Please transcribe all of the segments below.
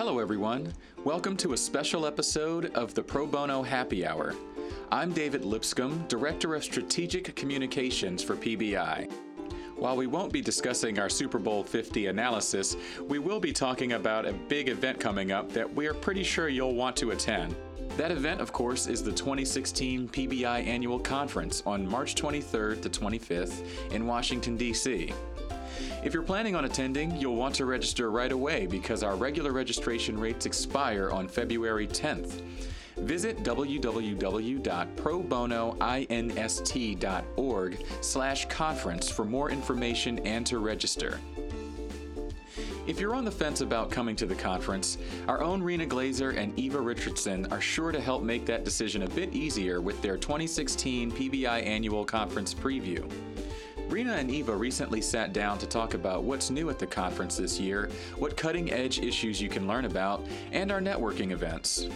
Hello, everyone. Welcome to a special episode of the Pro Bono Happy Hour. I'm David Lipscomb, Director of Strategic Communications for PBI. While we won't be discussing our Super Bowl 50 analysis, we will be talking about a big event coming up that we're pretty sure you'll want to attend. That event, of course, is the 2016 PBI Annual Conference on March 23rd to 25th in Washington, D.C. If you're planning on attending, you'll want to register right away because our regular registration rates expire on February 10th. Visit www.probonoinst.org slash conference for more information and to register. If you're on the fence about coming to the conference, our own Rena Glazer and Eva Richardson are sure to help make that decision a bit easier with their 2016 PBI Annual Conference preview. Rena and Eva recently sat down to talk about what's new at the conference this year, what cutting edge issues you can learn about, and our networking events.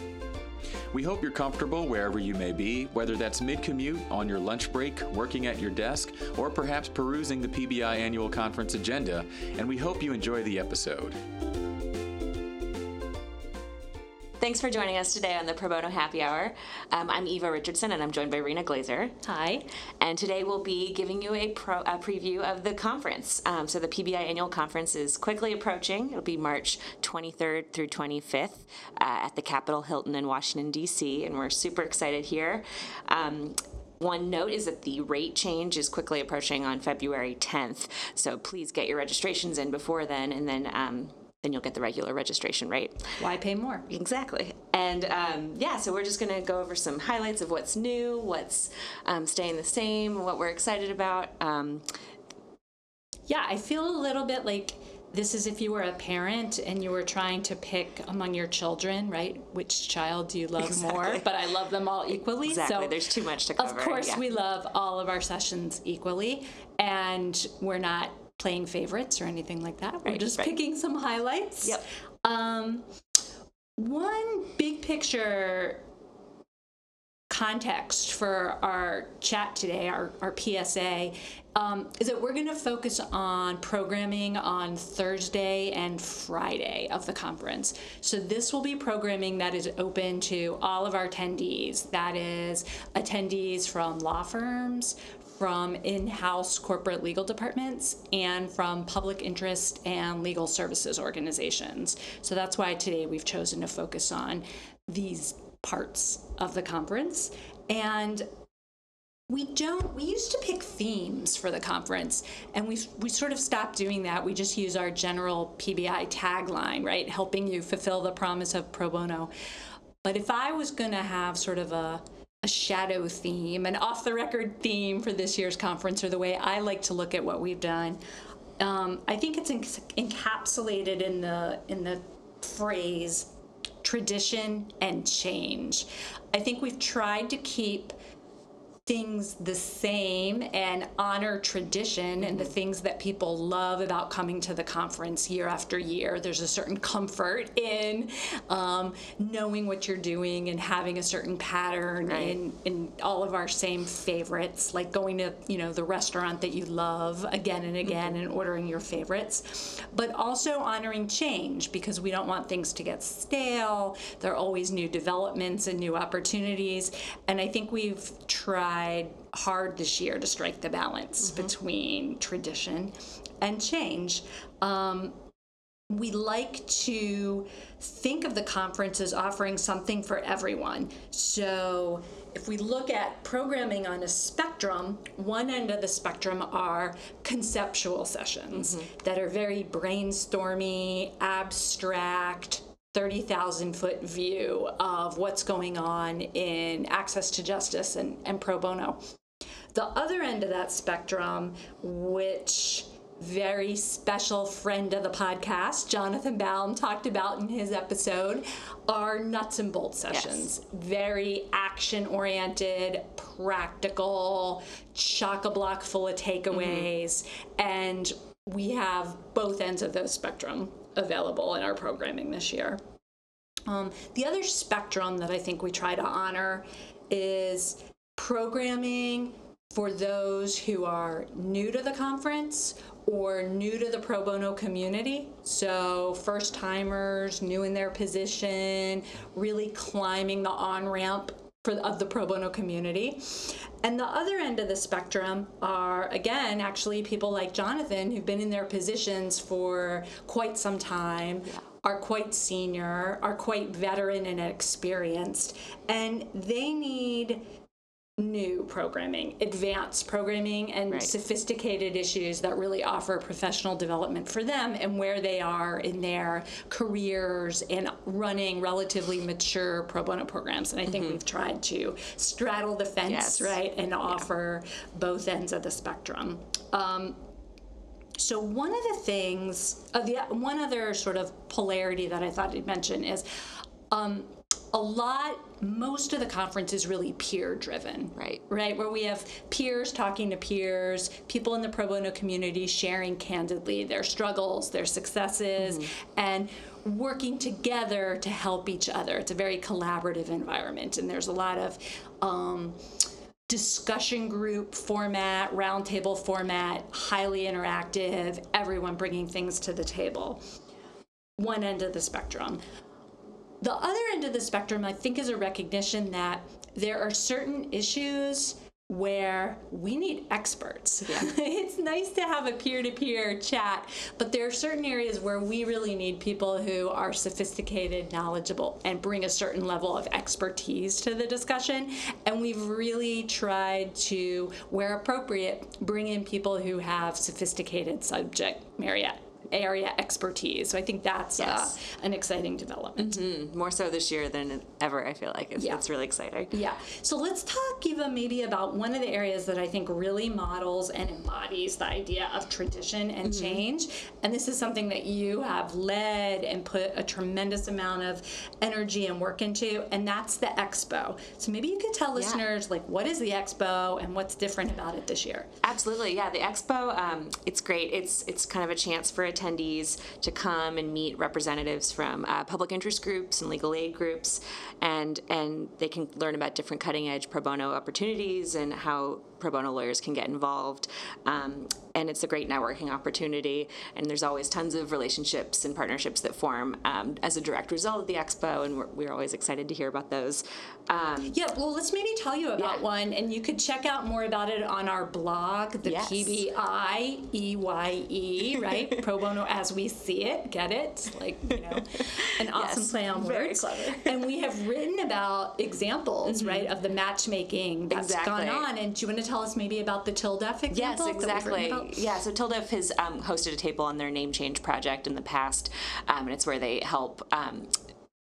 We hope you're comfortable wherever you may be, whether that's mid commute, on your lunch break, working at your desk, or perhaps perusing the PBI Annual Conference agenda, and we hope you enjoy the episode. Thanks for joining us today on the Pro Bono Happy Hour. Um, I'm Eva Richardson, and I'm joined by Rena Glazer. Hi. And today we'll be giving you a, pro, a preview of the conference. Um, so the PBI Annual Conference is quickly approaching. It'll be March 23rd through 25th uh, at the Capitol Hilton in Washington, D.C., and we're super excited here. Um, one note is that the rate change is quickly approaching on February 10th, so please get your registrations in before then, and then um, then you'll get the regular registration rate. Why pay more? Exactly. And um, yeah, so we're just going to go over some highlights of what's new, what's um, staying the same, what we're excited about. Um, yeah, I feel a little bit like this is if you were a parent and you were trying to pick among your children, right? Which child do you love exactly. more? But I love them all equally. Exactly. So There's too much to cover. Of course, yeah. we love all of our sessions equally, and we're not playing favorites or anything like that. We're right, just right. picking some highlights. Yep. Um, one big picture context for our chat today, our, our PSA, um, is that we're going to focus on programming on Thursday and Friday of the conference. So, this will be programming that is open to all of our attendees. That is, attendees from law firms, from in house corporate legal departments and from public interest and legal services organizations. So that's why today we've chosen to focus on these parts of the conference. And we don't we used to pick themes for the conference and we we sort of stopped doing that we just use our general pbi tagline right helping you fulfill the promise of pro bono but if i was going to have sort of a a shadow theme, an off the record theme for this year's conference, or the way I like to look at what we've done. Um, I think it's encapsulated in the in the phrase tradition and change. I think we've tried to keep things the same and honor tradition and the things that people love about coming to the conference year after year. There's a certain comfort in um, knowing what you're doing and having a certain pattern right. in, in all of our same favorites, like going to you know the restaurant that you love again and again mm-hmm. and ordering your favorites, but also honoring change because we don't want things to get stale. There are always new developments and new opportunities, and I think we've tried tried hard this year to strike the balance mm-hmm. between tradition and change. Um, we like to think of the conference as offering something for everyone. So, if we look at programming on a spectrum, one end of the spectrum are conceptual sessions mm-hmm. that are very brainstormy, abstract, 30,000 foot view of what's going on in access to justice and, and pro bono. The other end of that spectrum, which very special friend of the podcast, Jonathan Baum, talked about in his episode, are nuts and bolts sessions. Yes. Very action oriented, practical, chock a block full of takeaways. Mm-hmm. And we have both ends of the spectrum available in our programming this year. Um, the other spectrum that I think we try to honor is programming for those who are new to the conference or new to the pro bono community. So, first timers, new in their position, really climbing the on ramp of the pro bono community. And the other end of the spectrum are, again, actually people like Jonathan who've been in their positions for quite some time. Are quite senior, are quite veteran and experienced, and they need new programming, advanced programming, and Right. sophisticated issues that really offer professional development for them and where they are in their careers and running relatively mature pro bono programs. And I think we've tried to straddle the fence, Yes. right, and offer both ends of the spectrum. Um, so one of the things, uh, the one other sort of polarity that I thought I'd mention is, um, a lot, most of the conference is really peer driven. Right. Right, where we have peers talking to peers, people in the pro bono community sharing candidly their struggles, their successes, and working together to help each other. It's a very collaborative environment, and there's a lot of um, discussion group format, roundtable format, highly interactive, everyone bringing things to the table. One end of the spectrum. The other end of the spectrum, I think, is a recognition that there are certain issues where we need experts. it's nice to have a peer to peer chat, but there are certain areas where we really need people who are sophisticated, knowledgeable, and bring a certain level of expertise to the discussion. And we've really tried to, where appropriate, bring in people who have sophisticated subject area. Area expertise. So I think that's Yes. uh, an exciting development. More so this year than ever, I feel like. It's, Yeah. it's really exciting. Yeah. So let's talk, Eva, maybe about one of the areas that I think really models and embodies the idea of tradition and change. And this is something that you have led and put a tremendous amount of energy and work into, and that's the expo. So maybe you could tell listeners, like, what is the expo and what's different about it this year? Absolutely, yeah. The expo, um, it's great. It's it's kind of a chance for attendees to come and meet representatives from uh, public interest groups and legal aid groups, and and they can learn about different cutting edge pro bono opportunities and how pro bono lawyers can get involved. Um, and it's a great networking opportunity. And there's always tons of relationships and partnerships that form um, as a direct result of the expo, and we're, we're always excited to hear about those. Um, Yeah, well, let's maybe tell you about Yeah. one, and you could check out more about it on our blog, the Yes. PBI EYE, right? Pro bono as we see it. Get it? Like, you know, an awesome Yes, play on very words. clever. Mm-hmm. and we have written about examples, right, of the matchmaking that's Exactly. gone on. And do you want to tell us maybe about the TILDEF example? Yes, that we've written exactly. Yeah, so Tildef has um, hosted a table on their name change project in the past, um, and it's where they help. Um,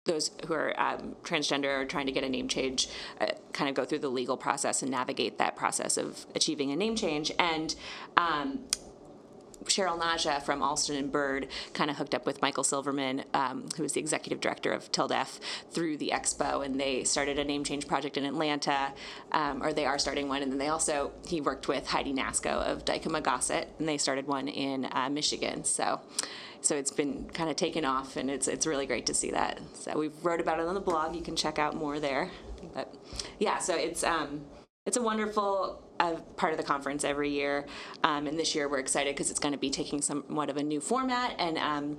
those who are um, transgender or trying to get a name change uh, kind of go through the legal process and navigate that process of achieving a name change. And um, Cheryl Naja from Alston and Bird kind of hooked up with Michael Silverman, um, who is the executive director of Tildef, through the expo, and they started a name change project in Atlanta, um, or they are starting one. And then they also he worked with Heidi Naasko of Dykema Gossett, and they started one in uh, Michigan. So. So it's been kind of taken off, and it's it's really great to see that. So we wrote about it on the blog. You can check out more there. But yeah, so it's um, it's a wonderful uh, part of the conference every year, um, and this year we're excited because it's going to be taking somewhat of a new format, and um,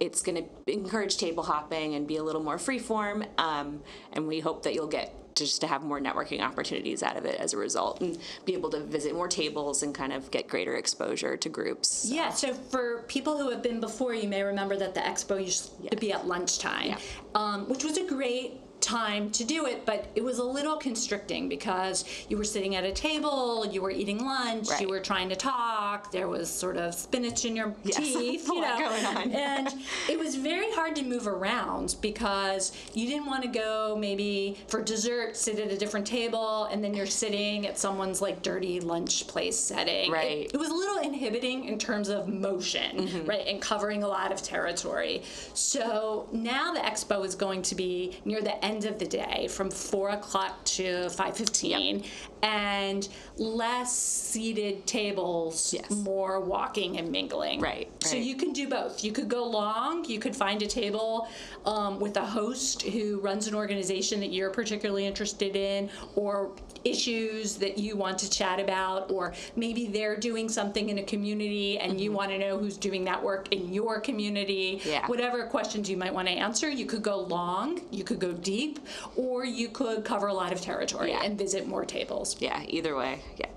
it's going to encourage table hopping and be a little more free form, um, and we hope that you'll get just to have more networking opportunities out of it as a result, and be able to visit more tables and kind of get greater exposure to groups. Yeah, so for people who have been before, you may remember that the expo used to be at lunchtime, Yeah. um, which was a great time to do it, but it was a little constricting because you were sitting at a table, you were eating lunch, you were trying to talk, there was sort of spinach in your Yes, teeth, you know, going on. and it was very hard to move around because you didn't want to go maybe for dessert, sit at a different table, and then you're sitting at someone's like dirty lunch place setting. It- Right. it was a little inhibiting in terms of motion, Mm-hmm. right, and covering a lot of territory. So now the expo is going to be near the end of the day, from four o'clock to five fifteen, and less seated tables, Yes. more walking and mingling. Right, So right. you can do both. You could go long. You could find a table um, with a host who runs an organization that you're particularly interested in, or issues that you want to chat about, or maybe they're doing something in a community and you want to know who's doing that work in your community. Yeah. Whatever questions you might want to answer, you could go long, you could go deep, or you could cover a lot of territory Yeah. and visit more tables. Yeah, either way. Yeah.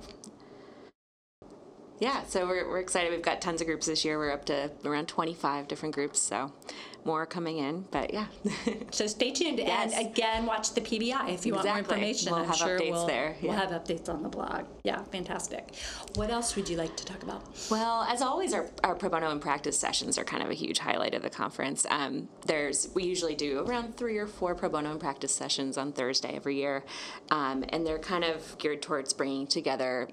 Yeah, so we're, we're excited. We've got tons of groups this year. We're up to around 25 different groups, so more coming in. But yeah. So stay tuned Yes. and again watch the PBI if you want more Exactly. information. We'll I'm have sure updates we'll, there, We'll have updates on the blog. Yeah, fantastic. What else would you like to talk about? Well, as always, our, our pro bono and practice sessions are kind of a huge highlight of the conference. Um, there's we usually do around three or four pro bono and practice sessions on Thursday every year, um, and they're kind of geared towards bringing together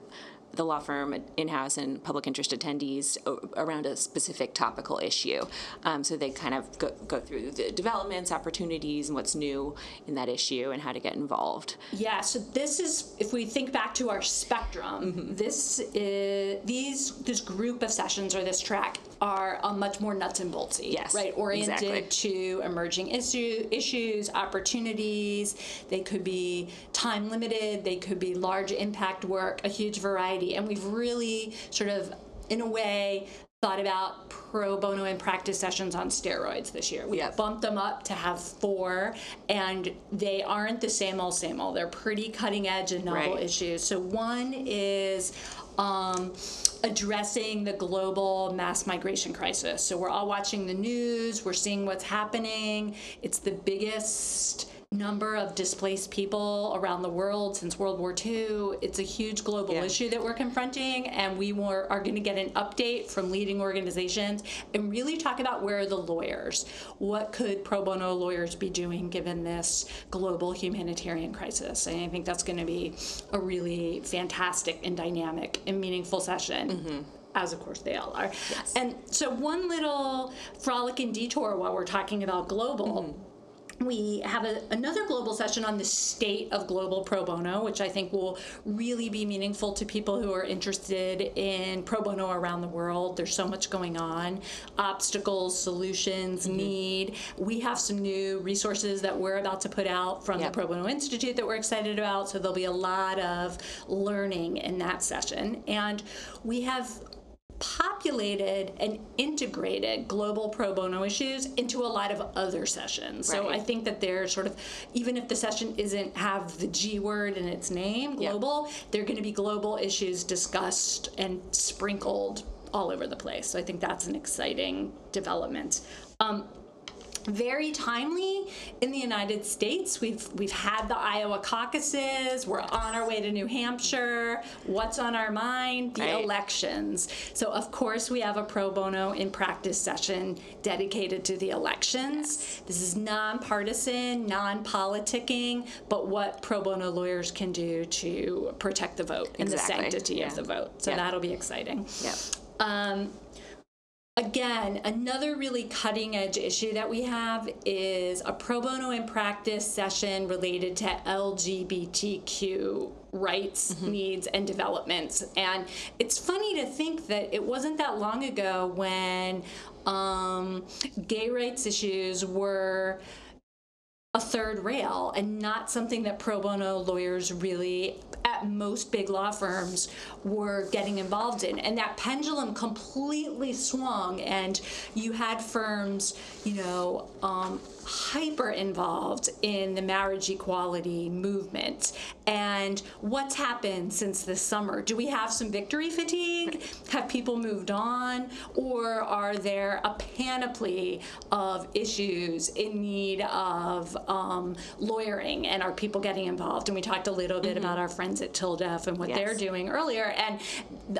the law firm, in-house, and public interest attendees o- around a specific topical issue. Um, so they kind of go, go through the developments, opportunities, and what's new in that issue, and how to get involved. Yeah, so this is if we think back to our spectrum, Mm-hmm. this is these this group of sessions or this track are a much more nuts and boltsy, Yes, right? Oriented exactly. to emerging issue issues, opportunities. They could be time limited. They could be large impact work, a huge variety, and we've really sort of, in a way. Thought about pro bono and practice sessions on steroids this year. We bumped them up to have four, and they aren't the same old, same old. They're pretty cutting edge and novel Right. issues. So one is um, addressing the global mass migration crisis. So we're all watching the news. We're seeing what's happening. It's the biggest number of displaced people around the world since World War II. It's a huge global Yeah. issue that we're confronting, and we were, are going to get an update from leading organizations and really talk about where are the lawyers. What could pro bono lawyers be doing given this global humanitarian crisis? And I think that's going to be a really fantastic and dynamic and meaningful session. Mm-hmm. As of course they all are. And so, one little frolic and detour while we're talking about global mm-hmm. We have a, another global session on the state of global pro bono, which I think will really be meaningful to people who are interested in pro bono around the world. There's so much going on obstacles, solutions, mm-hmm. need. We have some new resources that we're about to put out from Yep. the Pro Bono Institute that we're excited about. So there'll be a lot of learning in that session. And we have populated and integrated global pro bono issues into a lot of other sessions. So I think that they're sort of even if the session isn't have the G word in its name, global, they're going to be global issues discussed and sprinkled all over the place. So I think that's an exciting development. Um, very timely in the United States. We've we've had the Iowa caucuses. We're on our way to New Hampshire. What's on our mind? The Right. elections. So of course we have a pro bono in practice session dedicated to the elections. This is nonpartisan, non-politicking, but what pro bono lawyers can do to protect the vote and the sanctity Yeah. of the vote. So Yeah. that'll be exciting. Yep. Um, again, another really cutting edge issue that we have is a pro bono in practice session related to LGBTQ rights, needs, and developments. And it's funny to think that it wasn't that long ago when um, gay rights issues were a third rail and not something that pro bono lawyers really at most big law firms were getting involved in. And that pendulum completely swung and you had firms you know um, hyper involved in the marriage equality movement. And what's happened since this summer? Do we have some victory fatigue? Have people moved on? Or are there a panoply of issues in need of um, lawyering? And are people getting involved? And we talked a little bit about our friends at tildef and what they're doing earlier. And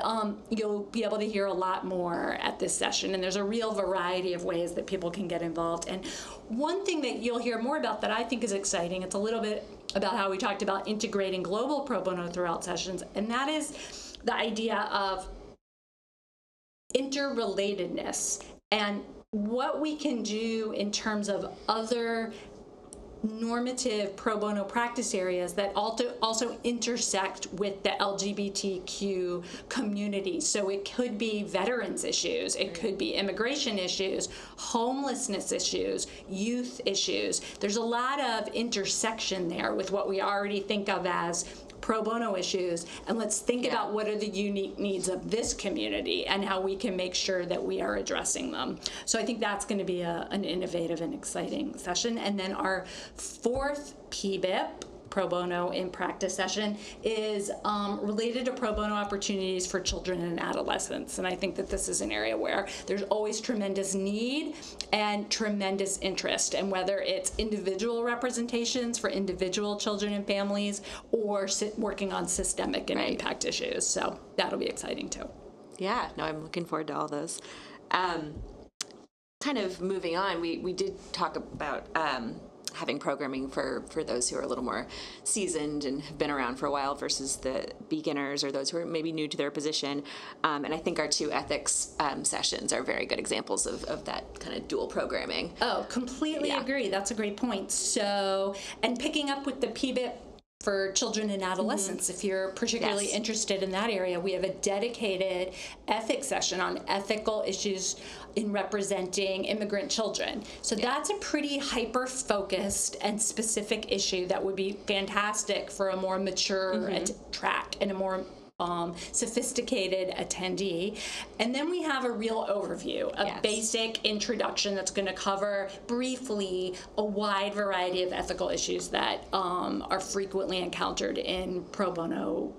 um, you'll be able to hear a lot more at this session. And there's a real variety of ways that people can get involved. And one thing that you'll hear more about that i think is exciting it's a little bit about how we talked about integrating global pro bono throughout sessions and that is the idea of interrelatedness and what we can do in terms of other normative pro bono practice areas that also also intersect with the LGBTQ community. So it could be veterans issues, it could be immigration issues, homelessness issues, youth issues. There's a lot of intersection there with what we already think of as pro bono issues and let's think Yeah. about what are the unique needs of this community and how we can make sure that we are addressing them. So I think that's going to be a, an innovative and exciting session. And then our fourth PBIP pro bono in practice session is um, related to pro bono opportunities for children and adolescents. And I think that this is an area where there's always tremendous need and tremendous interest. And whether it's individual representations for individual children and families or working on systemic and Right. impact issues. So that'll be exciting too. Yeah, no, I'm looking forward to all those. Um, kind of moving on, we, we did talk about um, having programming for, for those who are a little more seasoned and have been around for a while versus the beginners or those who are maybe new to their position. Um, and I think our two ethics um, sessions are very good examples of, of that kind of dual programming. Oh, completely Yeah. agree. That's a great point. So, and picking up with the PBIP for children and adolescents, mm-hmm. if you're particularly Yes. interested in that area, we have a dedicated ethics session on ethical issues in representing immigrant children. So that's a pretty hyper focused and specific issue that would be fantastic for a more mature mm-hmm. at- track and a more um, sophisticated attendee. And then we have a real overview, a Yes. basic introduction that's going to cover briefly a wide variety of ethical issues that um, are frequently encountered in pro bono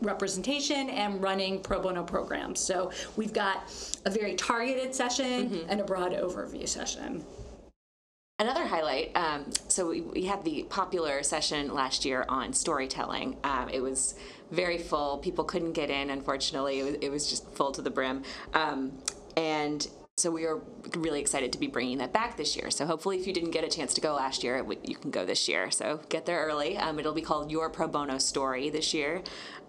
representation and running pro bono programs. So we've got a very targeted session and a broad overview session. Another highlight, um, so we, we had the popular session last year on storytelling. Um, it was very full. People couldn't get in, unfortunately. It was, it was just full to the brim. Um, and so we are really excited to be bringing that back this year. So hopefully, if you didn't get a chance to go last year, you can go this year. So get there early. Um, it'll be called Your Pro Bono Story this year.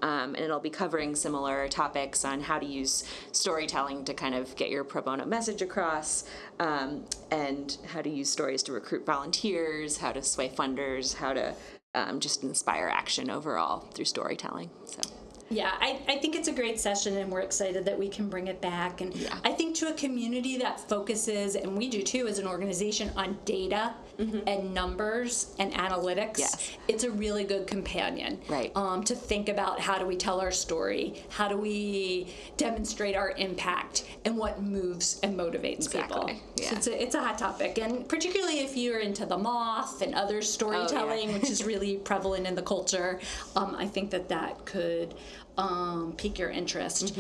Um, and it'll be covering similar topics on how to use storytelling to kind of get your pro bono message across, um, and how to use stories to recruit volunteers, how to sway funders, how to um, just inspire action overall through storytelling. So. Yeah, I, I think it's a great session and we're excited that we can bring it back. And Yeah. I think to a community that focuses, and we do too as an organization, on data and numbers and analytics, Yes. it's a really good companion. Right. Um, to think about how do we tell our story, how do we demonstrate our impact, and what moves and motivates people. Exactly, So it's a, it's a hot topic. And particularly if you're into the moth and other storytelling, which is really prevalent in the culture, um, I think that that could um, pique your interest.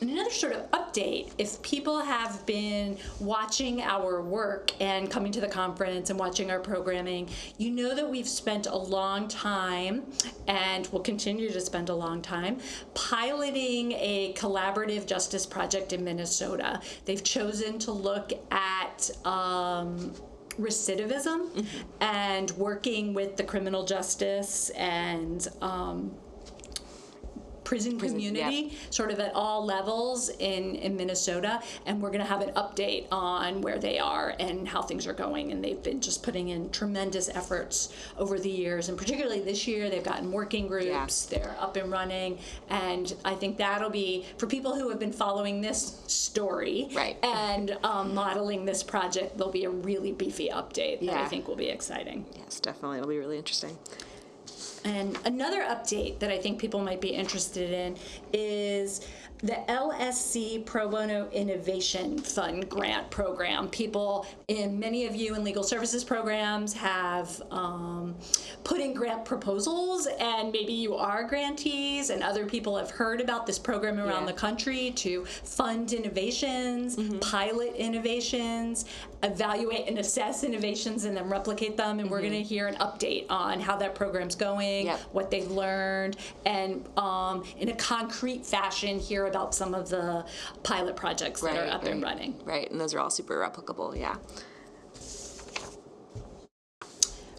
And another sort of update if people have been watching our work and coming to the conference and watching our programming, you know that we've spent a long time and will continue to spend a long time piloting a collaborative justice project in Minnesota. They've chosen to look at um, recidivism and working with the criminal justice and um, prison, community, sort of at all levels in, in Minnesota. And we're going to have an update on where they are and how things are going. And they've been just putting in tremendous efforts over the years. And particularly this year, they've gotten working groups, yeah. they're up and running. And I think that'll be, for people who have been following this story Right. and um, modeling this project, there'll be a really beefy update that I think will be exciting. Yes, definitely. It'll be really interesting. And another update that I think people might be interested in is the LSC Pro Bono Innovation Fund grant program. People, in many of you in legal services programs, have um, put in grant proposals, and maybe you are grantees, and other people have heard about this program around Yeah. the country to fund innovations, pilot innovations, evaluate and assess innovations, and then replicate them. And we're going to hear an update on how that program's going, Yep. what they've learned, and um, in a concrete fashion, hear about some of the pilot projects that are Right, up and running. Right, and those are all super replicable. Yeah.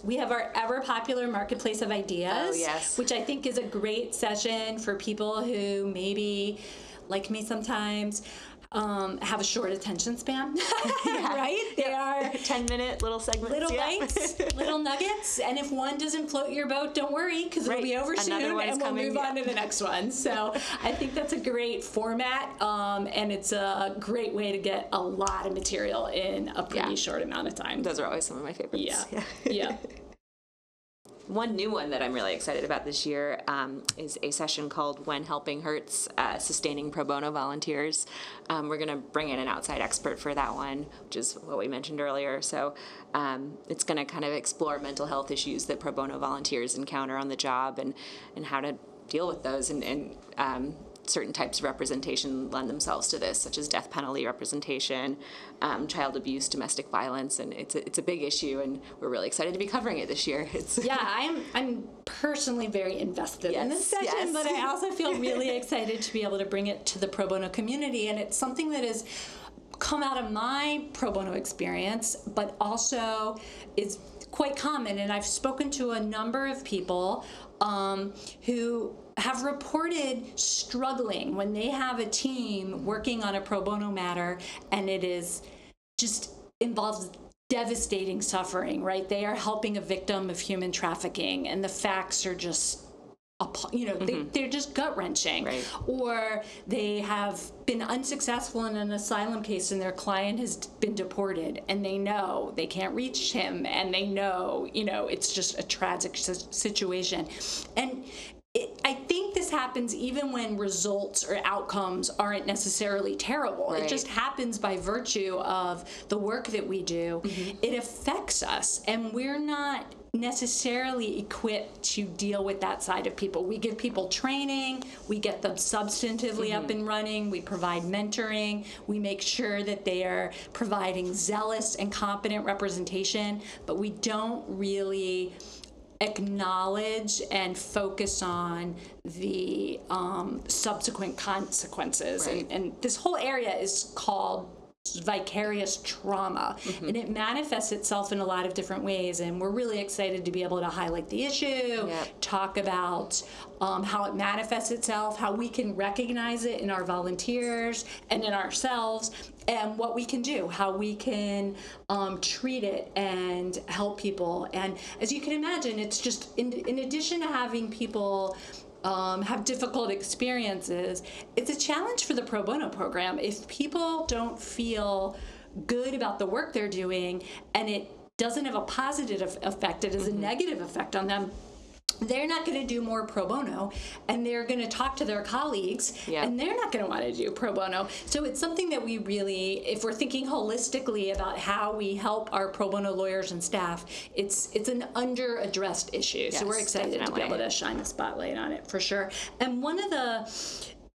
We have our ever popular Marketplace of Ideas, Oh, yes. which I think is a great session for people who maybe, like me sometimes, um, have a short attention span, right? They are Ten minute little segments. little yeah. bites, little nuggets, and if one doesn't float your boat, don't worry because it'll be over Another soon, and we'll move yeah. on to the next one. So I think that's a great format, um, and it's a great way to get a lot of material in a pretty Yeah. short amount of time. Those are always some of my favorites. Yeah. Yeah. One new one that I'm really excited about this year um, is a session called When Helping Hurts uh, Sustaining Pro Bono Volunteers. Um, we're going to bring in an outside expert for that one, which is what we mentioned earlier. So um, it's going to kind of explore mental health issues that pro bono volunteers encounter on the job and, and how to deal with those and, and um, certain types of representation lend themselves to this, such as death penalty representation, um, child abuse, domestic violence, and it's a, it's a big issue, and we're really excited to be covering it this year. It's yeah, I'm I'm personally very invested in this session, yes. but I also feel really excited to be able to bring it to the pro bono community, and it's something that has come out of my pro bono experience, but also is quite common. And I've spoken to a number of people um, who have reported struggling when they have a team working on a pro bono matter, and it is just involves devastating suffering, right? They are helping a victim of human trafficking, and the facts are just you know they, mm-hmm. they're just gut wrenching Right. or they have been unsuccessful in an asylum case and their client has been deported and they know they can't reach him and they know you know it's just a tragic situation and it, I think this happens even when results or outcomes aren't necessarily terrible. It just happens by virtue of the work that we do. Mm-hmm. It affects us, and we're not necessarily equipped to deal with that side of people. We give people training, we get them substantively up mm-hmm. and running, we provide mentoring, we make sure that they are providing zealous and competent representation, but we don't really acknowledge and focus on the um, subsequent consequences. Right. And, and this whole area is called vicarious trauma. And it manifests itself in a lot of different ways and we're really excited to be able to highlight the issue Yep. talk about um, how it manifests itself how we can recognize it in our volunteers and in ourselves and what we can do how we can um, treat it and help people. And as you can imagine it's just in, in addition to having people um, have difficult experiences, it's a challenge for the pro bono program. If people don't feel good about the work they're doing and it doesn't have a positive effect, it has a negative effect on them. They're not going to do more pro bono and they're going to talk to their colleagues and they're not going to want to do pro bono. So it's something that we really, if we're thinking holistically about how we help our pro bono lawyers and staff, it's it's an under addressed issue. so we're Yes, excited to be able to shine the spotlight on it for sure. And one of the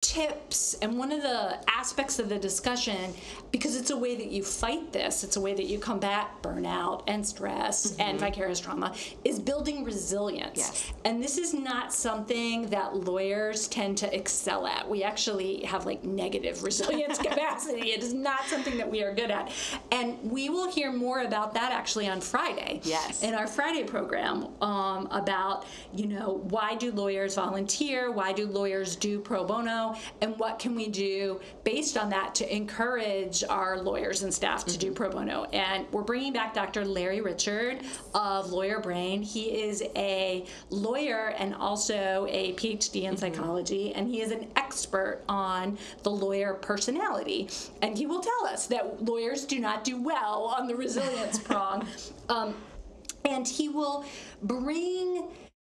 tips and one of the aspects of the discussion because it's a way that you fight this it's a way that you combat burnout and stress and vicarious trauma is building resilience Yes. and this is not something that lawyers tend to excel at we actually have like negative resilience capacity it is not something that we are good at and we will hear more about that actually on friday Yes. in our Friday program um, about, you know, why do lawyers volunteer? Why do lawyers do pro bono? And what can we do based on that to encourage our lawyers and staff to do pro bono? And we're bringing back Dr. Larry Richard of Lawyer Brain. He is a lawyer and also a PhD in psychology, and he is an expert on the lawyer personality. And he will tell us that lawyers do not do well on the resilience prong. Um, and he will bring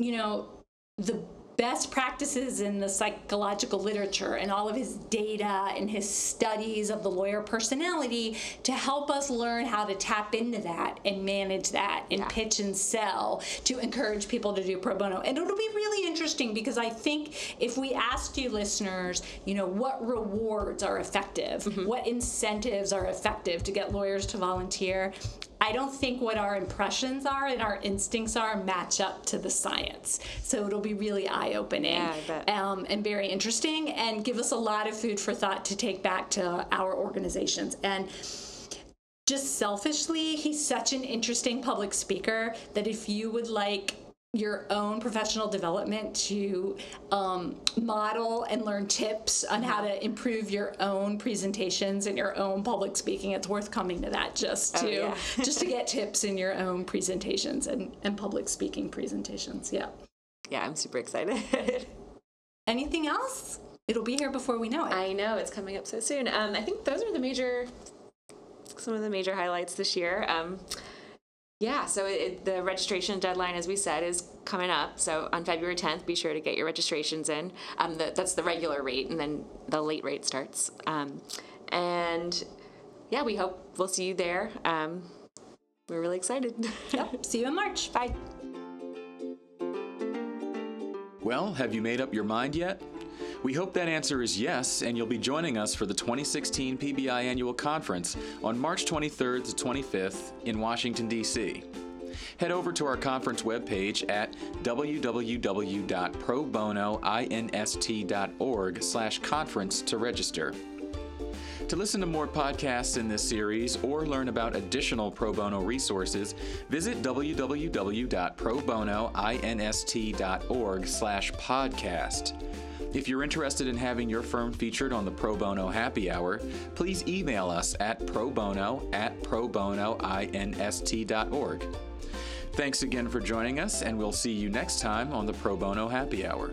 you know the best practices in the psychological literature and all of his data and his studies of the lawyer personality to help us learn how to tap into that and manage that and pitch and sell to encourage people to do pro bono. And it'll be really interesting because i think if we asked you listeners you know what rewards are effective mm-hmm. what incentives are effective to get lawyers to volunteer I don't think what our impressions are and our instincts are match up to the science. So it'll be really eye opening Yeah, um, and very interesting and give us a lot of food for thought to take back to our organizations. And just selfishly, he's such an interesting public speaker that if you would like your own professional development to um, model and learn tips on how to improve your own presentations and your own public speaking it's worth coming to that just to yeah. just to get tips in your own presentations and, and public speaking presentations yeah Yeah, I'm super excited. anything else it'll be here before we know it I know it's coming up so soon. Um, I think those are the major, some of the major highlights this year. Um, Yeah, so it, the registration deadline, as we said, is coming up. So on February 10th, be sure to get your registrations in. Um, the, that's the regular rate, and then the late rate starts. Um, and yeah, we hope we'll see you there. Um, we're really excited. Yep. See you in March. Bye. Well, have you made up your mind yet? We hope that answer is yes, and you'll be joining us for the 2016 PBI Annual Conference on March 23rd to 25th in Washington, D.C. Head over to our conference webpage at www.probonoinst.org slash conference to register. To listen to more podcasts in this series or learn about additional pro bono resources, visit www.probonoinst.org slash podcast. If you're interested in having your firm featured on the Pro Bono Happy Hour, please email us at probono at probonoinst.org. Thanks again for joining us, and we'll see you next time on the Pro Bono Happy Hour.